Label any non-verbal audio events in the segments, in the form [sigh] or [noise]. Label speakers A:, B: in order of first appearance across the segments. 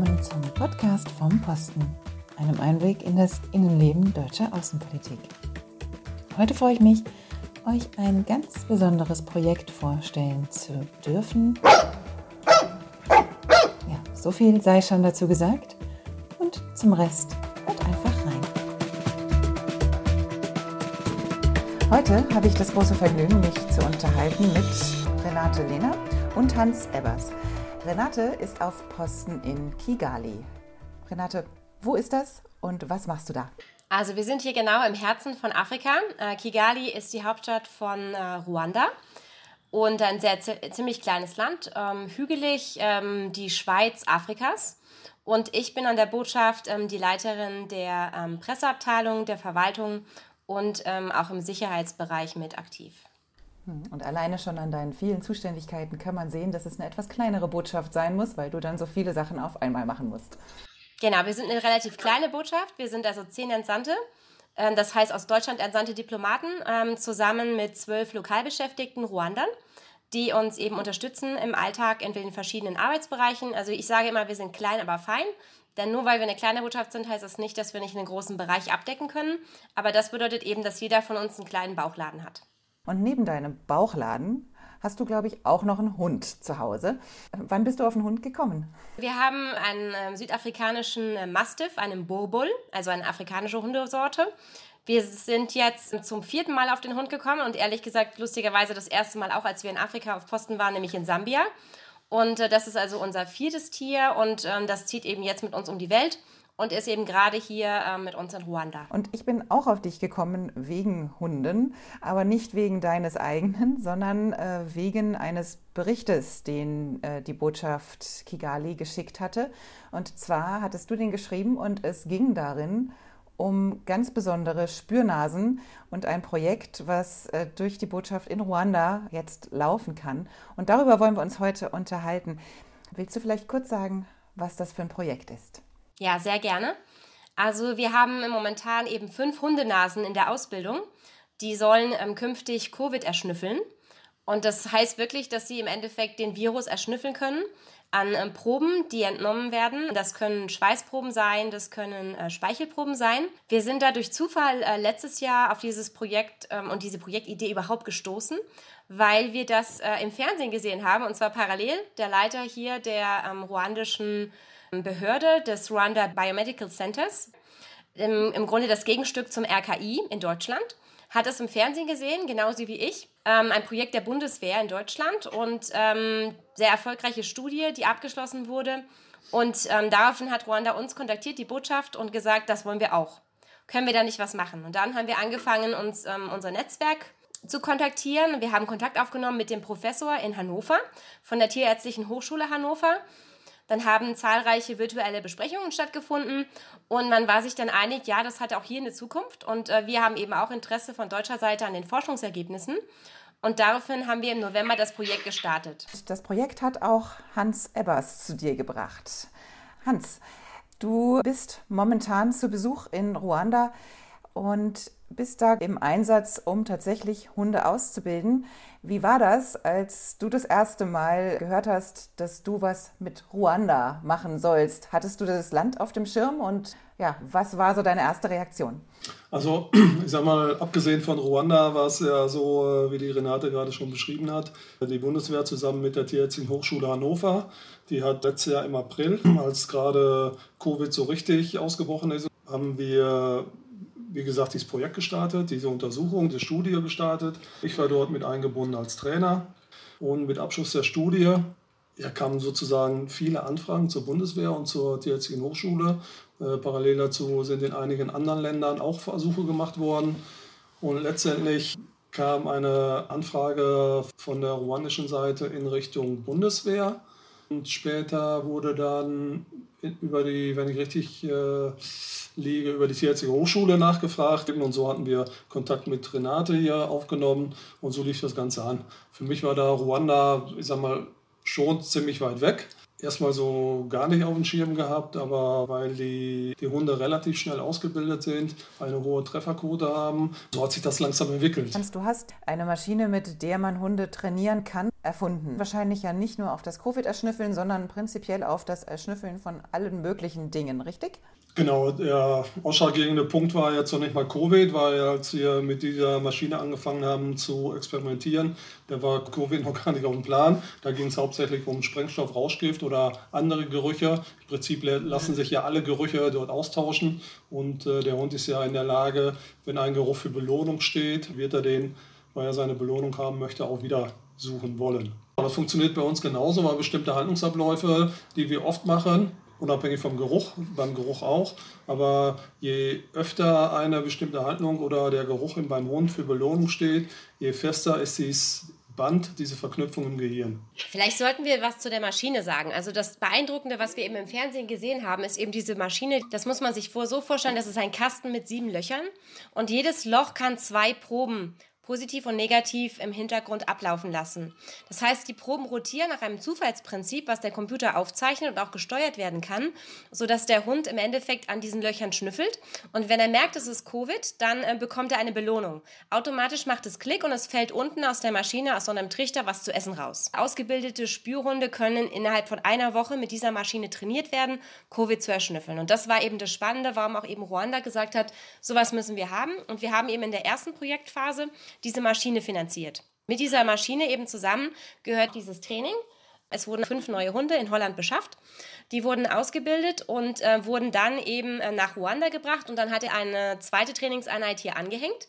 A: willkommen zum Podcast vom Posten, einem Einblick in das Innenleben deutscher Außenpolitik. Heute freue ich mich, euch ein ganz besonderes Projekt vorstellen zu dürfen. Ja, so viel sei schon dazu gesagt und zum Rest hört einfach rein. Heute habe ich das große Vergnügen, mich zu unterhalten mit Renate Lehner und Hans Ebbers. Renate ist auf Posten in Kigali. Renate, wo ist das und was machst du da?
B: Also wir sind hier genau im Herzen von Afrika. Äh, Kigali ist die Hauptstadt von äh, Ruanda und ein sehr ziemlich kleines Land, ähm, hügelig, ähm, die Schweiz Afrikas. Und ich bin an der Botschaft ähm, die Leiterin der Presseabteilung, der Verwaltung und auch im Sicherheitsbereich mit aktiv.
A: Hm, und alleine schon an deinen vielen Zuständigkeiten kann man sehen, dass es eine etwas kleinere Botschaft sein muss, weil du dann so viele Sachen auf einmal machen musst.
B: Genau, wir sind eine relativ kleine Botschaft. Wir sind also zehn Entsandte. Ähm, das heißt aus Deutschland entsandte Diplomaten ähm, zusammen mit zwölf Lokalbeschäftigten Ruandern, die uns eben unterstützen im Alltag in den verschiedenen Arbeitsbereichen. Also ich sage immer, wir sind klein, aber fein. Denn nur weil wir eine kleine Botschaft sind, heißt das nicht, dass wir nicht einen großen Bereich abdecken können. Aber das bedeutet eben, dass jeder von uns einen kleinen Bauchladen hat.
A: Und neben deinem Bauchladen hast du, glaube ich, auch noch einen Hund zu Hause. Wann bist du auf den Hund gekommen?
B: Wir haben einen äh, südafrikanischen äh, Mastiff, einen Burbul, also eine afrikanische Hundesorte. Wir sind jetzt zum vierten Mal auf den Hund gekommen und ehrlich gesagt, lustigerweise das erste Mal auch, als wir in Afrika auf Posten waren, nämlich in Sambia. Und äh, das ist also unser viertes Tier und ähm, das zieht eben jetzt mit uns um die Welt und ist eben gerade hier äh, mit uns in Ruanda.
A: Und ich bin auch auf dich gekommen wegen Hunden, aber nicht wegen deines eigenen, sondern äh, wegen eines Berichtes, den äh, die Botschaft Kigali geschickt hatte. Und zwar hattest du den geschrieben und es ging darin um ganz besondere Spürnasen und ein Projekt, was äh, durch die Botschaft in Ruanda jetzt laufen kann. Und darüber wollen wir uns heute unterhalten. Willst du vielleicht kurz sagen, was das für ein Projekt ist?
B: Ja, sehr gerne. Also wir haben momentan eben fünf Hundenasen in der Ausbildung. Die sollen ähm, künftig Covid erschnüffeln. Und das heißt wirklich, dass sie im Endeffekt den Virus erschnüffeln können an ähm, Proben, die entnommen werden. Das können Schweißproben sein, das können äh, Speichelproben sein. Wir sind da durch Zufall äh, letztes Jahr auf dieses Projekt ähm, und diese Projektidee überhaupt gestoßen, weil wir das äh, im Fernsehen gesehen haben und zwar parallel. Der Leiter hier der ähm, ruandischen Behörde des Rwanda Biomedical Centers, im, im Grunde das Gegenstück zum RKI in Deutschland, hat es im Fernsehen gesehen, genauso wie ich. Ähm, ein Projekt der Bundeswehr in Deutschland und ähm, sehr erfolgreiche Studie, die abgeschlossen wurde. Und ähm, daraufhin hat Ruanda uns kontaktiert, die Botschaft, und gesagt, das wollen wir auch. Können wir da nicht was machen? Und dann haben wir angefangen, uns ähm, unser Netzwerk zu kontaktieren. Wir haben Kontakt aufgenommen mit dem Professor in Hannover von der Tierärztlichen Hochschule Hannover dann haben zahlreiche virtuelle Besprechungen stattgefunden und man war sich dann einig, ja, das hat auch hier eine Zukunft und äh, wir haben eben auch Interesse von deutscher Seite an den Forschungsergebnissen. Und daraufhin haben wir im November das Projekt gestartet.
A: Das Projekt hat auch Hans Ebbers zu dir gebracht. Hans, du bist momentan zu Besuch in Ruanda und bist da im Einsatz, um tatsächlich Hunde auszubilden. Wie war das, als du das erste Mal gehört hast, dass du was mit Ruanda machen sollst? Hattest du das Land auf dem Schirm und ja, was war so deine erste Reaktion?
C: Also, [clears throat] ich sag mal, abgesehen von Ruanda war es ja so, äh, wie die Renate gerade schon beschrieben hat. Die Bundeswehr zusammen mit der Tierärztlichen Hochschule Hannover, die hat letztes Jahr im April, als gerade Covid so richtig ausgebrochen ist, haben wir wie gesagt, dieses Projekt gestartet, diese Untersuchung, diese Studie gestartet. Ich war dort mit eingebunden als Trainer und mit Abschluss der Studie ja, kamen sozusagen viele Anfragen zur Bundeswehr und zur Tierärztlichen Hochschule. Äh, parallel dazu sind in einigen anderen Ländern auch Versuche gemacht worden. Und letztendlich kam eine Anfrage von der ruandischen Seite in Richtung Bundeswehr. Und später wurde dann über die, wenn ich richtig äh, liege, über die Tierärztliche Hochschule nachgefragt. Und so hatten wir Kontakt mit Renate hier aufgenommen und so lief das Ganze an. Für mich war da Ruanda, ich sag mal, schon ziemlich weit weg. erstmal so gar nicht auf dem Schirm gehabt, aber weil die, die Hunde relativ schnell ausgebildet sind, eine hohe Trefferquote haben, so hat sich das langsam entwickelt.
A: Du hast eine Maschine, mit der man Hunde trainieren kann, erfunden. Wahrscheinlich ja nicht nur auf das Covid-Erschnüffeln, sondern prinzipiell auf das Erschnüffeln von allen möglichen Dingen, richtig?
C: Genau, der ausschlaggebende Punkt war jetzt noch nicht mal Covid, weil als wir mit dieser Maschine angefangen haben zu experimentieren, da war Covid noch [laughs] gar nicht auf dem Plan. Da ging es hauptsächlich um Sprengstoff, Rauschgift oder andere Gerüche. Im Prinzip lassen sich ja alle Gerüche dort austauschen und äh, der Hund ist ja in der Lage, wenn ein Geruch für Belohnung steht, wird er den, weil er seine Belohnung haben möchte, auch wieder suchen wollen. Das funktioniert bei uns genauso, weil bestimmte Handlungsabläufe, die wir oft machen, unabhängig vom Geruch, beim Geruch auch. Aber je öfter eine bestimmte Handlung oder der Geruch beim Hund für Belohnung steht, je fester ist dieses Band, diese Verknüpfung im Gehirn.
B: Vielleicht sollten wir was zu der Maschine sagen. Also das Beeindruckende, was wir eben im Fernsehen gesehen haben, ist eben diese Maschine. Das muss man sich vor so vorstellen, das ist ein Kasten mit sieben Löchern und jedes Loch kann zwei Proben positiv und negativ im Hintergrund ablaufen lassen. Das heißt, die Proben rotieren nach einem Zufallsprinzip, was der Computer aufzeichnet und auch gesteuert werden kann, sodass der Hund im Endeffekt an diesen Löchern schnüffelt. Und wenn er merkt, es ist Covid, dann äh, bekommt er eine Belohnung. Automatisch macht es Klick und es fällt unten aus der Maschine, aus so einem Trichter, was zu essen raus. Ausgebildete Spürhunde können innerhalb von einer Woche mit dieser Maschine trainiert werden, Covid zu erschnüffeln. Und das war eben das Spannende, warum auch eben Ruanda gesagt hat, sowas müssen wir haben. Und wir haben eben in der ersten Projektphase diese Maschine finanziert. Mit dieser Maschine eben zusammen gehört dieses Training. Es wurden fünf neue Hunde in Holland beschafft. Die wurden ausgebildet und äh, wurden dann eben äh, nach Ruanda gebracht und dann hat er eine zweite Trainingseinheit hier angehängt.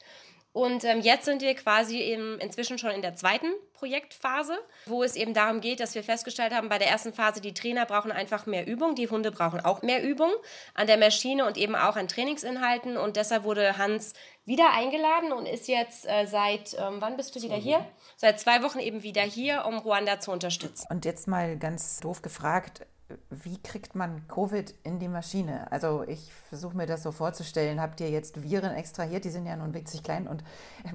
B: Und ähm, jetzt sind wir quasi eben inzwischen schon in der zweiten Projektphase, wo es eben darum geht, dass wir festgestellt haben, bei der ersten Phase, die Trainer brauchen einfach mehr Übung, die Hunde brauchen auch mehr Übung an der Maschine und eben auch an Trainingsinhalten. Und deshalb wurde Hans wieder eingeladen und ist jetzt äh, seit, ähm, wann bist du wieder hier? Seit zwei Wochen eben wieder hier, um Ruanda zu unterstützen.
A: Und jetzt mal ganz doof gefragt, wie kriegt man Covid in die Maschine? Also ich versuche mir das so vorzustellen. Habt ihr jetzt Viren extrahiert? Die sind ja nun winzig klein. Und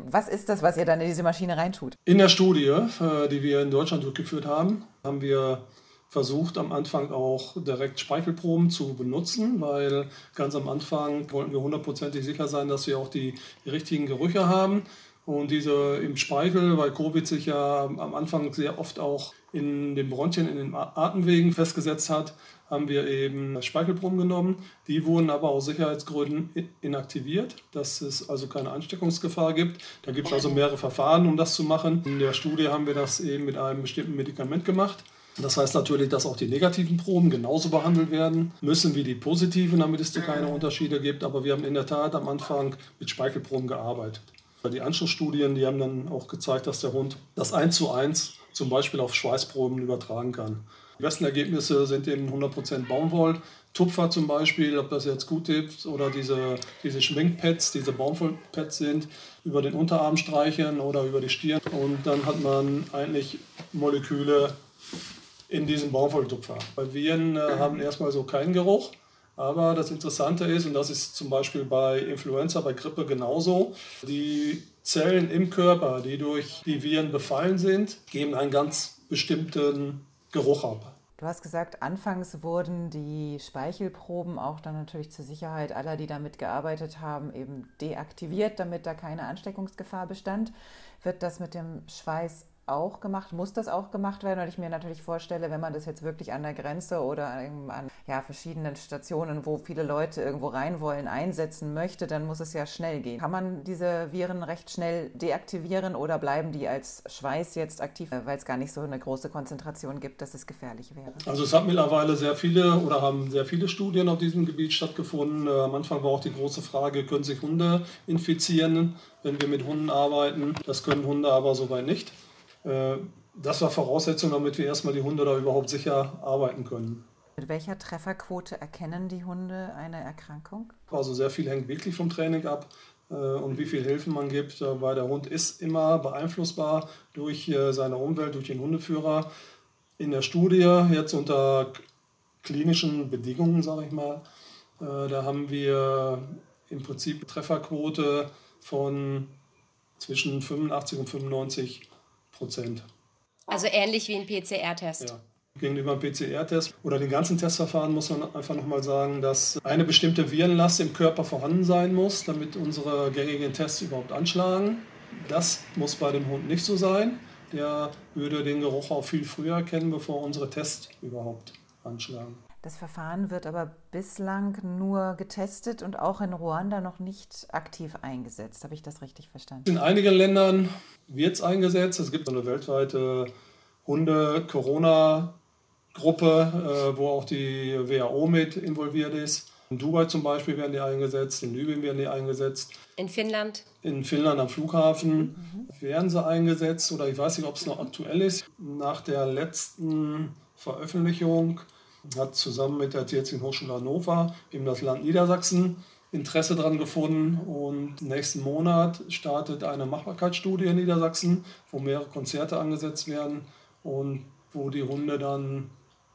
A: was ist das, was ihr dann in diese Maschine reintut?
C: In der Studie, äh, die wir in Deutschland durchgeführt haben, haben wir versucht am Anfang auch direkt Speichelproben zu benutzen, weil ganz am Anfang wollten wir hundertprozentig sicher sein, dass wir auch die richtigen Gerüche haben. Und diese im Speichel, weil Covid sich ja am Anfang sehr oft auch in den Bronchien, in den Atemwegen festgesetzt hat, haben wir eben Speichelproben genommen. Die wurden aber aus Sicherheitsgründen inaktiviert, dass es also keine Ansteckungsgefahr gibt. Da gibt es also mehrere Verfahren, um das zu machen. In der Studie haben wir das eben mit einem bestimmten Medikament gemacht. Das heißt natürlich, dass auch die negativen Proben genauso behandelt werden müssen wie die positiven, damit es keine Unterschiede gibt. Aber wir haben in der Tat am Anfang mit Speichelproben gearbeitet. Die Anschlussstudien, die haben dann auch gezeigt, dass der Hund das 1 zu 1 zum Beispiel auf Schweißproben übertragen kann. Die besten Ergebnisse sind eben 100% Baumwoll. Tupfer zum Beispiel, ob das jetzt gut ist, oder diese, diese Schminkpads, diese Baumwollpads sind, über den Unterarm streichen oder über die Stirn. Und dann hat man eigentlich Moleküle in diesem Baumwolltupfer. Bei Viren äh, haben erstmal so keinen Geruch. Aber das Interessante ist, und das ist zum Beispiel bei Influenza, bei Grippe genauso, die Zellen im Körper, die durch die Viren befallen sind, geben einen ganz bestimmten Geruch ab.
A: Du hast gesagt, anfangs wurden die Speichelproben auch dann natürlich zur Sicherheit aller, die damit gearbeitet haben, eben deaktiviert, damit da keine Ansteckungsgefahr bestand. Wird das mit dem Schweiß auch gemacht? Muss das auch gemacht werden? Weil ich mir natürlich vorstelle, wenn man das jetzt wirklich an der Grenze oder an ja, verschiedenen Stationen, wo viele Leute irgendwo rein wollen, einsetzen möchte, dann muss es ja schnell gehen. Kann man diese Viren recht schnell deaktivieren oder bleiben die als Schweiß jetzt aktiv, weil es gar nicht so eine große Konzentration gibt, dass es gefährlich wäre?
C: Also es hat mittlerweile sehr viele oder haben sehr viele Studien auf diesem Gebiet stattgefunden. Äh, am Anfang war auch die große Frage, können sich Hunde infizieren, wenn wir mit Hunden arbeiten? Das können Hunde aber soweit nicht. Äh, das war Voraussetzung, damit wir erstmal die Hunde da überhaupt sicher arbeiten können.
A: Mit welcher Trefferquote erkennen die Hunde eine Erkrankung?
C: Also sehr viel hängt wirklich vom Training ab äh, und wie viel Hilfen man gibt, äh, weil der Hund ist immer beeinflussbar durch seine Umwelt, durch den Hundeführer. In der Studie, jetzt unter klinischen Bedingungen, sage ich mal, da haben wir im Prinzip Trefferquote von zwischen 85 und 95 Prozent.
B: Also ähnlich wie ein PCR-Test.
C: Ja. gegenüber dem PCR-Test oder den ganzen Testverfahren muss man einfach nochmal sagen, dass eine bestimmte Virenlast im Körper vorhanden sein muss, damit unsere gängigen Tests überhaupt anschlagen. Das muss bei dem Hund nicht so sein. Der würde den Geruch auch viel früher erkennen, bevor unsere Tests überhaupt anschlagen.
A: Das Verfahren wird aber bislang nur getestet und auch in Ruanda noch nicht aktiv eingesetzt. Habe ich das richtig verstanden?
C: In einigen Ländern wird es eingesetzt. Es gibt eine weltweite Hunde-Corona- Gruppe, äh, wo auch die WHO mit involviert ist. In Dubai zum Beispiel werden die eingesetzt, in Libyen werden die eingesetzt.
B: In Finnland?
C: In Finnland am Flughafen mhm. werden sie eingesetzt oder ich weiß nicht, ob es noch aktuell ist. Nach der letzten Veröffentlichung hat zusammen mit der Tierärztlichen Hochschule Hannover eben das Land Niedersachsen Interesse daran gefunden und nächsten Monat startet eine Machbarkeitsstudie in Niedersachsen, wo mehrere Konzerte angesetzt werden und wo die Hunde dann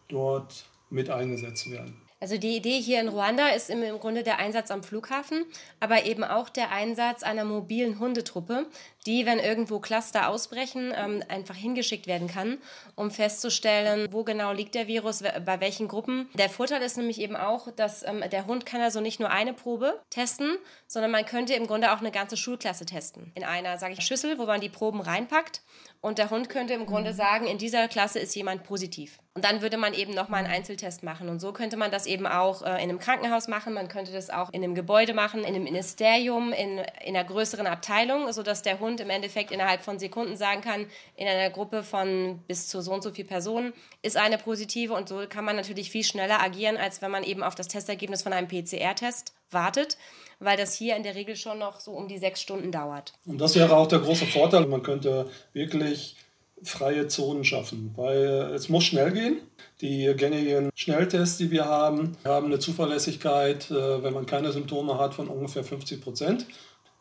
C: dort mit eingesetzt werden.
B: Also die Idee hier in Ruanda ist im, Grunde der Einsatz am Flughafen, aber eben auch der Einsatz einer mobilen Hundetruppe, die, wenn irgendwo Cluster ausbrechen, ähm, einfach hingeschickt werden kann, um festzustellen, wo genau liegt der Virus, bei welchen Gruppen. Der Vorteil ist nämlich eben auch, dass ähm, der Hund kann also nicht nur eine Probe testen, sondern man könnte im Grunde auch eine ganze Schulklasse testen. In einer, sage ich, Schüssel, wo man die Proben reinpackt und der Hund könnte im Grunde mhm. sagen, in dieser Klasse ist jemand positiv. Und dann würde man eben nochmal einen Einzeltest machen. Und so könnte man das eben auch äh, in einem Krankenhaus machen, man könnte das auch in einem Gebäude machen, in einem Ministerium, in, in einer größeren Abteilung, sodass der Hund im Endeffekt innerhalb von Sekunden sagen kann, in einer Gruppe von bis zu so und so viel Personen ist eine positive. Und so kann man natürlich viel schneller agieren, als wenn man eben auf das Testergebnis von einem PCR-Test wartet weil das hier in der Regel schon noch so um die sechs Stunden dauert.
C: Und das wäre auch der große Vorteil. Man könnte wirklich freie Zonen schaffen, weil es muss schnell gehen. Die gängigen Schnelltests, die wir haben, haben eine Zuverlässigkeit, äh, wenn man keine Symptome hat, von ungefähr 50 Prozent.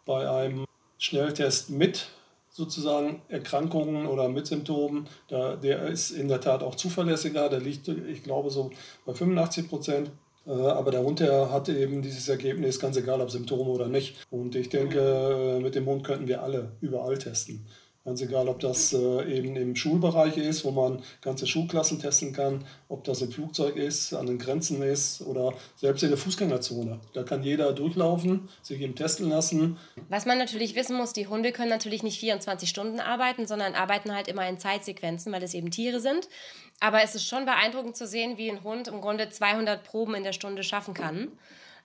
C: Bei einem Schnelltest mit sozusagen Erkrankungen oder mit Symptomen, da, der ist in der Tat auch zuverlässiger. Der liegt, ich glaube, so bei 85 Prozent. Äh, aber der hat eben dieses Ergebnis, ganz egal ob Symptome oder nicht. Und ich denke, äh, mit dem Hund könnten wir alle überall testen. Ganz egal, ob das äh, eben im Schulbereich ist, wo man ganze Schulklassen testen kann, ob das im Flugzeug ist, an den Grenzen ist oder selbst in der Fußgängerzone. Da kann jeder durchlaufen, sich eben testen lassen.
B: Was man natürlich wissen muss, die Hunde können natürlich nicht 24 Stunden arbeiten, sondern arbeiten halt immer in Zeitsequenzen, weil es eben Tiere sind. Aber es ist schon beeindruckend zu sehen, wie ein Hund im Grunde 200 Proben in der Stunde schaffen kann.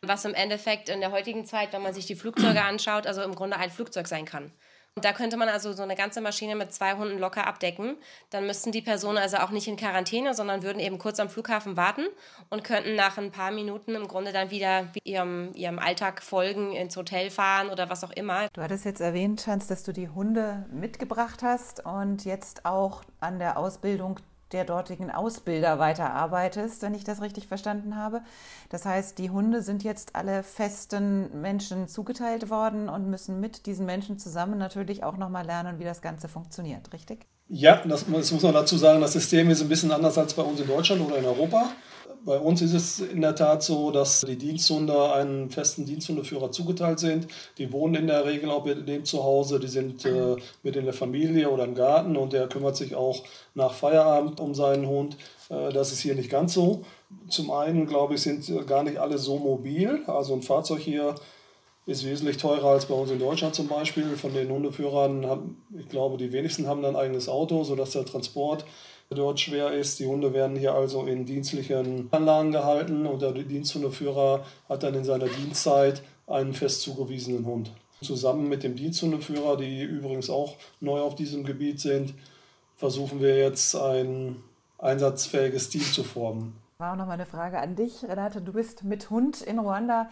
B: Was im Endeffekt in der heutigen Zeit, wenn man sich die Flugzeuge anschaut, also im Grunde ein Flugzeug sein kann. Da könnte man also so eine ganze Maschine mit zwei Hunden locker abdecken. Dann müssten die Personen also auch nicht in Quarantäne, sondern würden eben kurz am Flughafen warten und könnten nach ein paar Minuten im Grunde dann wieder ihrem, ihrem Alltag folgen, ins Hotel fahren oder was auch immer.
A: Du hattest jetzt erwähnt, Chance, dass du die Hunde mitgebracht hast und jetzt auch an der Ausbildung der dortigen Ausbilder weiterarbeitest, wenn ich das richtig verstanden habe. Das heißt, die Hunde sind jetzt alle festen Menschen zugeteilt worden und müssen mit diesen Menschen zusammen natürlich auch nochmal lernen, wie das Ganze funktioniert, richtig?
C: Ja, das, das muss man dazu sagen, das System ist ein bisschen anders als bei uns in Deutschland oder in Europa. Bei uns ist es in der Tat so, dass die Diensthunde einen festen Diensthundeführer zugeteilt sind. Die wohnen in der Regel auch mit dem zu Hause, die sind äh, mit in der Familie oder im Garten und der kümmert sich auch nach Feierabend um seinen Hund. Äh, das ist hier nicht ganz so. Zum einen, glaube ich, sind gar nicht alle so mobil. Also ein Fahrzeug hier ist wesentlich teurer als bei uns in Deutschland zum Beispiel. Von den Hundeführern, haben, ich glaube, die wenigsten haben ein eigenes Auto, sodass der Transport dort schwer ist. Die Hunde werden hier also in dienstlichen Anlagen gehalten und der Diensthundeführer hat dann in seiner Dienstzeit einen fest zugewiesenen Hund. Zusammen mit dem Diensthundeführer, die übrigens auch neu auf diesem Gebiet sind, versuchen wir jetzt ein einsatzfähiges Team zu formen.
A: War auch noch mal eine Frage an dich, Renate. Du bist mit Hund in Ruanda.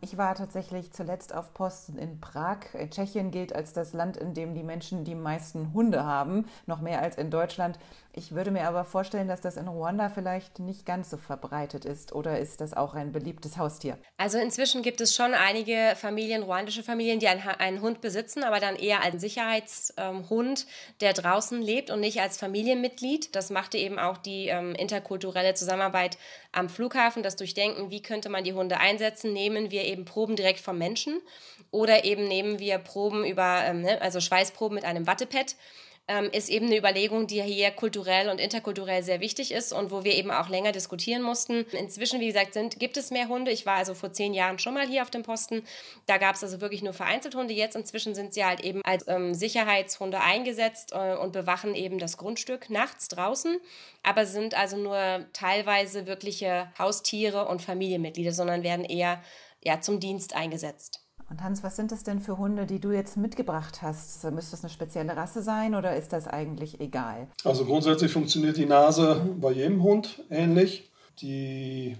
A: Ich war tatsächlich zuletzt auf Posten in Prag. Tschechien gilt als das Land, in dem die Menschen die meisten Hunde haben, noch mehr als in Deutschland. Ich würde mir aber vorstellen, dass das in Ruanda vielleicht nicht ganz so verbreitet ist. Oder ist das auch ein beliebtes Haustier?
B: Also inzwischen gibt es schon einige Familien, ruandische Familien, die einen, Hund besitzen, aber dann eher als Sicherheitshund, der draußen lebt und nicht als Familienmitglied. Das machte eben auch die ähm, interkulturelle Zusammenarbeit am Flughafen, das Durchdenken, wie könnte man die Hunde einsetzen. Nehmen wir eben Proben direkt vom Menschen oder eben nehmen wir Proben über, ähm, ne, also Schweißproben mit einem Wattepad ähm, ist eben eine Überlegung, die hier kulturell und interkulturell sehr wichtig ist und wo wir eben auch länger diskutieren mussten. Inzwischen, wie gesagt, sind, gibt es mehr Hunde. Ich war also vor zehn Jahren schon mal hier auf dem Posten. Da gab es also wirklich nur vereinzelt Hunde. Jetzt inzwischen sind sie halt eben als ähm, Sicherheitshunde eingesetzt äh, und bewachen eben das Grundstück nachts draußen, aber sind also nur teilweise wirkliche Haustiere und Familienmitglieder, sondern werden eher ja, zum Dienst eingesetzt.
A: Und Hans, was sind das denn für Hunde, die du jetzt mitgebracht hast? Müsste das eine spezielle Rasse sein oder ist das eigentlich egal?
C: Also grundsätzlich funktioniert die Nase bei jedem Hund ähnlich. Die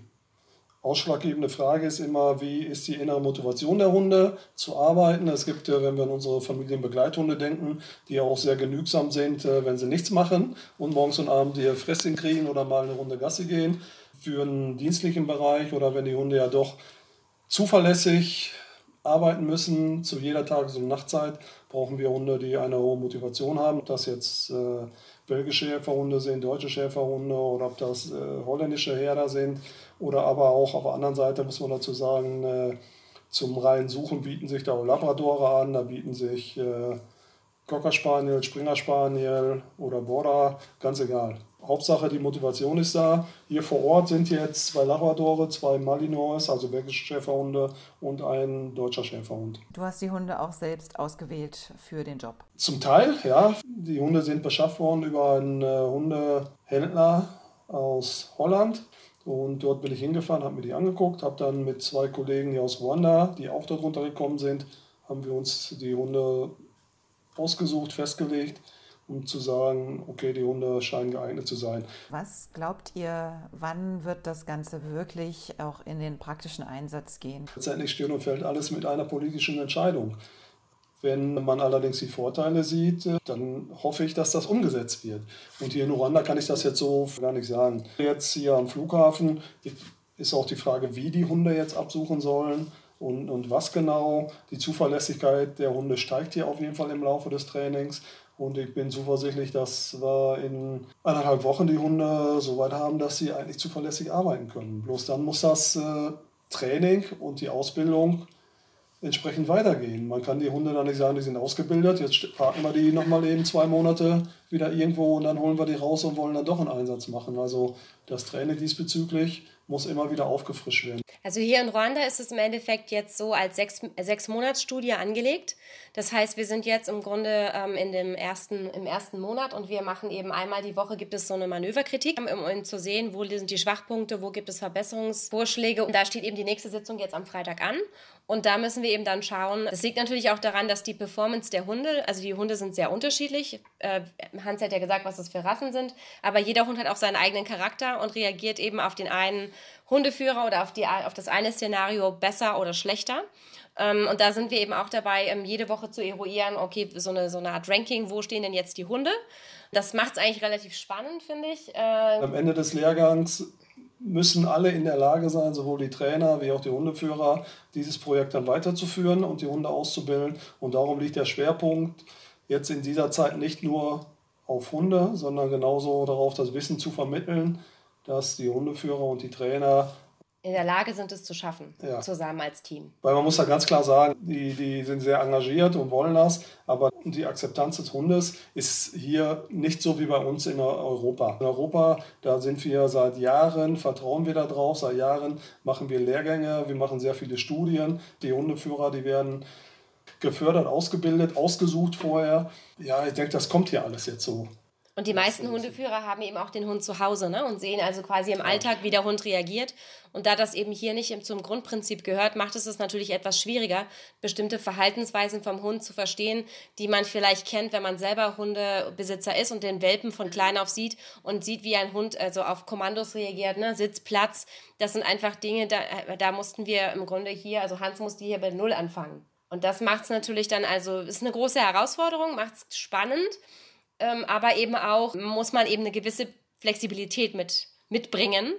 C: ausschlaggebende Frage ist immer, wie ist die innere Motivation der Hunde zu arbeiten. Es gibt ja, wenn wir an unsere Familienbegleithunde denken, die auch sehr genügsam sind, äh, wenn sie nichts machen und morgens und abends ihr Fresschen kriegen oder mal eine Runde Gassi gehen. Für einen dienstlichen Bereich oder wenn die Hunde ja doch zuverlässig arbeiten müssen zu jeder Tages- und Nachtzeit, brauchen wir Hunde, die eine hohe Motivation haben. Ob das jetzt äh, belgische Schäferhunde sind, deutsche Schäferhunde oder ob das äh, holländische Herder sind oder aber auch auf der anderen Seite muss man dazu sagen, äh, zum reinen Suchen bieten sich da auch Labradore an, da bieten sich äh, Cocker Spaniel, Springer Spaniel oder Border, ganz egal. Hauptsache die Motivation ist da. Hier vor Ort sind jetzt zwei Labradore, zwei Malinois, also belgische Schäferhunde und ein deutscher Schäferhund.
A: Du hast die Hunde auch selbst ausgewählt für den Job?
C: Zum Teil, ja. Die Hunde sind beschafft worden über einen äh, Hundehändler aus Holland. Und dort bin ich hingefahren, habe mir die angeguckt, habe dann mit zwei Kollegen hier aus Ruanda, die auch dort runtergekommen sind, haben wir uns die Hunde ausgesucht, festgelegt um zu sagen, okay, die Hunde scheinen geeignet zu sein.
A: Was glaubt ihr, wann wird das Ganze wirklich auch in den praktischen Einsatz gehen?
C: Letztendlich steht und fällt alles mit einer politischen Entscheidung. Wenn man allerdings die Vorteile sieht, dann hoffe ich, dass das umgesetzt wird. Und hier in Ruanda kann ich das jetzt so gar nicht sagen. Jetzt hier am Flughafen ist auch die Frage, wie die Hunde jetzt absuchen sollen und, und was genau. Die Zuverlässigkeit der Hunde steigt hier auf jeden Fall im Laufe des Trainings. Und ich bin zuversichtlich, dass wir in eineinhalb Wochen die Hunde so weit haben, dass sie eigentlich zuverlässig arbeiten können. Bloß dann muss das äh, Training und die Ausbildung entsprechend weitergehen. Man kann die Hunde dann nicht sagen, die sind ausgebildet, jetzt parken wir die nochmal eben zwei Monate wieder irgendwo und dann holen wir die raus und wollen dann doch einen Einsatz machen. Also das Training diesbezüglich muss immer wieder aufgefrischt werden.
B: Also hier in Ruanda ist es im Endeffekt jetzt so als sechs, sechs angelegt. Das heißt, wir sind jetzt im Grunde ähm, in dem ersten, im ersten Monat und wir machen eben einmal die Woche gibt es so eine Manöverkritik, um, um zu sehen, wo sind die Schwachpunkte, wo gibt es Verbesserungsvorschläge. Und da steht eben die nächste Sitzung jetzt am Freitag an. Und da müssen wir eben dann schauen. Es liegt natürlich auch daran, dass die Performance der Hunde, also die Hunde sind sehr unterschiedlich. Äh, Hans hat ja gesagt, was das für Rassen sind. Aber jeder Hund hat auch seinen eigenen Charakter und reagiert eben auf den einen Hundeführer oder auf, die, auf das eine Szenario besser oder schlechter. Ähm, und da sind wir eben auch dabei, ähm, jede Woche zu eruieren, okay, so eine, so eine Art Ranking, wo stehen denn jetzt die Hunde? Das macht es eigentlich relativ spannend, finde ich. Äh,
C: Am Ende des Lehrgangs müssen alle in der Lage sein, sowohl die Trainer wie auch die Hundeführer, dieses Projekt dann weiterzuführen und die Hunde auszubilden. Und darum liegt der Schwerpunkt jetzt in dieser Zeit nicht nur auf Hunde, sondern genauso darauf, das Wissen zu vermitteln, dass die Hundeführer und die Trainer
B: in der Lage sind, es zu schaffen, ja. zusammen als Team.
C: Weil man muss ja ganz klar sagen, die, die sind sehr engagiert und wollen das, aber die Akzeptanz des Hundes ist hier nicht so wie bei uns in Europa. In Europa, da sind wir seit Jahren, vertrauen wir darauf, seit Jahren machen wir Lehrgänge, wir machen sehr viele Studien. Die Hundeführer, die werden gefördert, ausgebildet, ausgesucht vorher. Ja, ich denke, das kommt hier alles jetzt so.
B: Und die meisten Hundeführer haben eben auch den Hund zu Hause ne? und sehen also quasi im Alltag, wie der Hund reagiert. Und da das eben hier nicht zum Grundprinzip gehört, macht es es natürlich etwas schwieriger, bestimmte Verhaltensweisen vom Hund zu verstehen, die man vielleicht kennt, wenn man selber Hundebesitzer ist und den Welpen von klein auf sieht und sieht, wie ein Hund also auf Kommandos reagiert, ne? Sitz, Platz. Das sind einfach Dinge, da, äh, da mussten wir im Grunde hier, also Hans musste hier bei Null anfangen. Und das macht es natürlich dann, also ist eine große Herausforderung, macht es spannend aber eben auch muss man eben eine gewisse Flexibilität mit, mitbringen,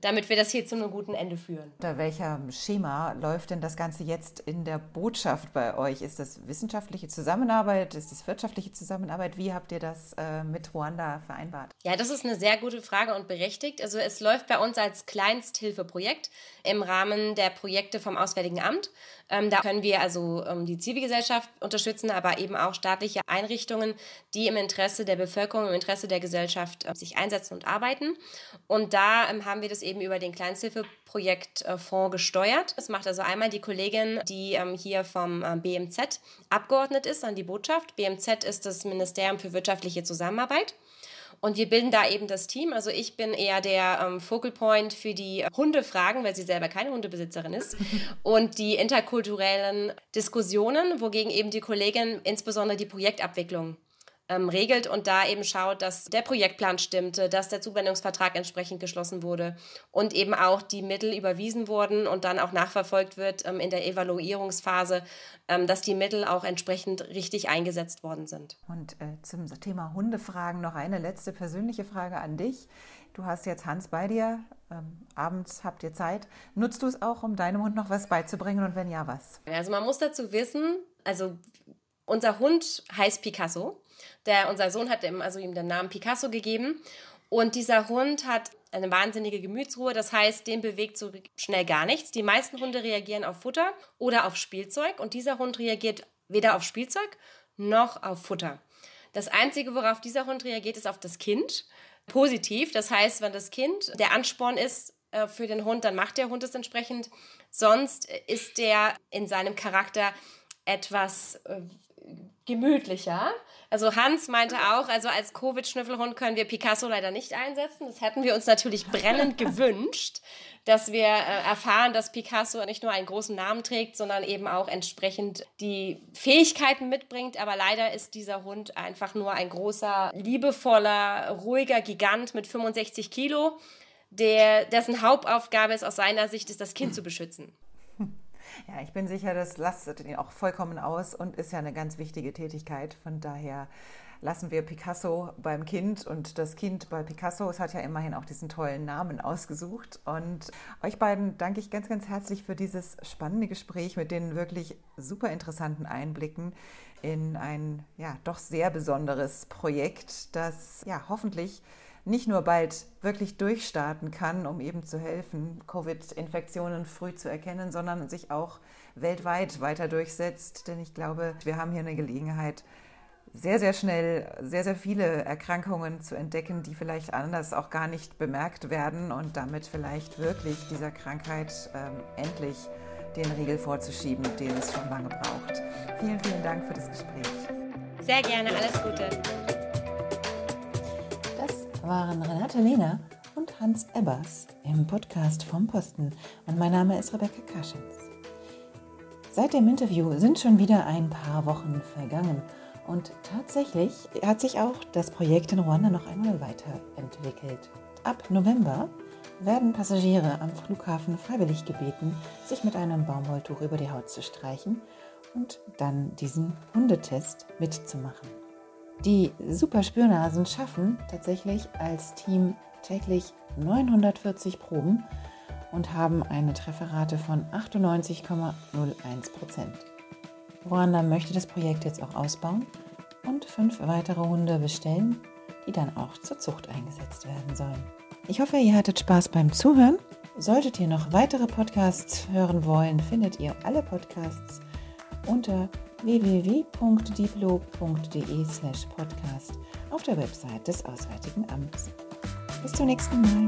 B: damit wir das hier zu einem guten Ende führen.
A: Unter welchem Schema läuft denn das Ganze jetzt in der Botschaft bei euch? Ist das wissenschaftliche Zusammenarbeit? Ist das wirtschaftliche Zusammenarbeit? Wie habt ihr das äh, mit Ruanda vereinbart?
B: Ja, das ist eine sehr gute Frage und berechtigt. Also es läuft bei uns als Kleinsthilfeprojekt im Rahmen der Projekte vom Auswärtigen Amt. Ähm, da können wir also ähm, die Zivilgesellschaft unterstützen, aber eben auch staatliche Einrichtungen, die im Interesse der Bevölkerung, im Interesse der Gesellschaft äh, sich einsetzen und arbeiten. Und da ähm, haben wir das eben über den Kleinsthilfeprojektfonds gesteuert. Das macht also einmal die Kollegin, die ähm, hier vom äh, BMZ abgeordnet ist an die Botschaft. BMZ ist das Ministerium für wirtschaftliche Zusammenarbeit. Und wir bilden da eben das Team. Also ich bin eher der ähm, Focal Point für die Hundefragen, weil sie selber keine Hundebesitzerin ist. [laughs] Und die interkulturellen Diskussionen, wogegen eben die Kollegin insbesondere die Projektabwicklung ähm, regelt und da eben schaut, dass der Projektplan stimmte, dass der Zuwendungsvertrag entsprechend geschlossen wurde und eben auch die Mittel überwiesen wurden und dann auch nachverfolgt wird ähm, in der Evaluierungsphase, ähm, dass die Mittel auch entsprechend richtig eingesetzt worden sind.
A: Und äh, zum Thema Hundefragen noch eine letzte persönliche Frage an dich. Du hast jetzt Hans bei dir, ähm, abends habt ihr Zeit. Nutzt du es auch, um deinem Hund noch was beizubringen und wenn ja, was?
B: Also man muss dazu wissen, also unser Hund heißt Picasso. Der, unser Sohn hat ihm, also ihm den Namen Picasso gegeben. Und dieser Hund hat eine wahnsinnige Gemütsruhe, das heißt, den bewegt so schnell gar nichts. Die meisten Hunde reagieren auf Futter oder auf Spielzeug und dieser Hund reagiert weder auf Spielzeug noch auf Futter. Das Einzige, worauf dieser Hund reagiert, ist auf das Kind. Positiv, das heißt, wenn das Kind der Ansporn ist äh, für den Hund, dann macht der Hund es entsprechend. Sonst ist der in seinem Charakter etwas äh, gemütlicher. Also Hans meinte auch, also als Covid-Schnüffelhund können wir Picasso leider nicht einsetzen. Das hätten wir uns natürlich brennend [laughs] gewünscht, dass wir äh, erfahren, dass Picasso nicht nur einen großen Namen trägt, sondern eben auch entsprechend die Fähigkeiten mitbringt. Aber leider ist dieser Hund einfach nur ein großer, liebevoller, ruhiger Gigant mit 65 Kilo, der, dessen Hauptaufgabe es aus seiner Sicht ist, das Kind zu beschützen. [laughs]
A: Ja, ich bin sicher, das lastet ihn auch vollkommen aus und ist ja eine ganz wichtige Tätigkeit. Von daher lassen wir Picasso beim Kind und das Kind bei Picasso. Es hat ja immerhin auch diesen tollen Namen ausgesucht. Und euch beiden danke ich ganz, ganz herzlich für dieses spannende Gespräch mit den wirklich super interessanten Einblicken in ein ja doch sehr besonderes Projekt, das ja hoffentlich nicht nur bald wirklich durchstarten kann, um eben zu helfen, Covid-Infektionen früh zu erkennen, sondern sich auch weltweit weiter durchsetzt. Denn ich glaube, wir haben hier eine Gelegenheit, sehr, sehr schnell sehr, sehr viele Erkrankungen zu entdecken, die vielleicht anders auch gar nicht bemerkt werden und damit vielleicht wirklich dieser Krankheit ähm, endlich den Riegel vorzuschieben, den es schon lange braucht. Vielen, vielen Dank für das Gespräch.
B: Sehr gerne, alles Gute
A: waren Renate Lehner und Hans Ebbers im Podcast vom Posten und mein Name ist Rebecca Kaschens. Seit dem Interview sind schon wieder ein paar Wochen vergangen und tatsächlich hat sich auch das Projekt in Ruanda noch einmal weiterentwickelt. Ab November werden Passagiere am Flughafen freiwillig gebeten, sich mit einem Baumwolltuch über die Haut zu streichen und dann diesen Hundetest mitzumachen. Die Superspürnasen schaffen tatsächlich als Team täglich 940 Proben und haben eine Trefferrate von 98,01 Prozent. Ruanda möchte das Projekt jetzt auch ausbauen und fünf weitere Hunde bestellen, die dann auch zur Zucht eingesetzt werden sollen. Ich hoffe, ihr hattet Spaß beim Zuhören. Solltet ihr noch weitere Podcasts hören wollen, findet ihr alle Podcasts unter www.diplo.de/podcast auf der Website des Auswärtigen Amts. Bis zum nächsten Mal.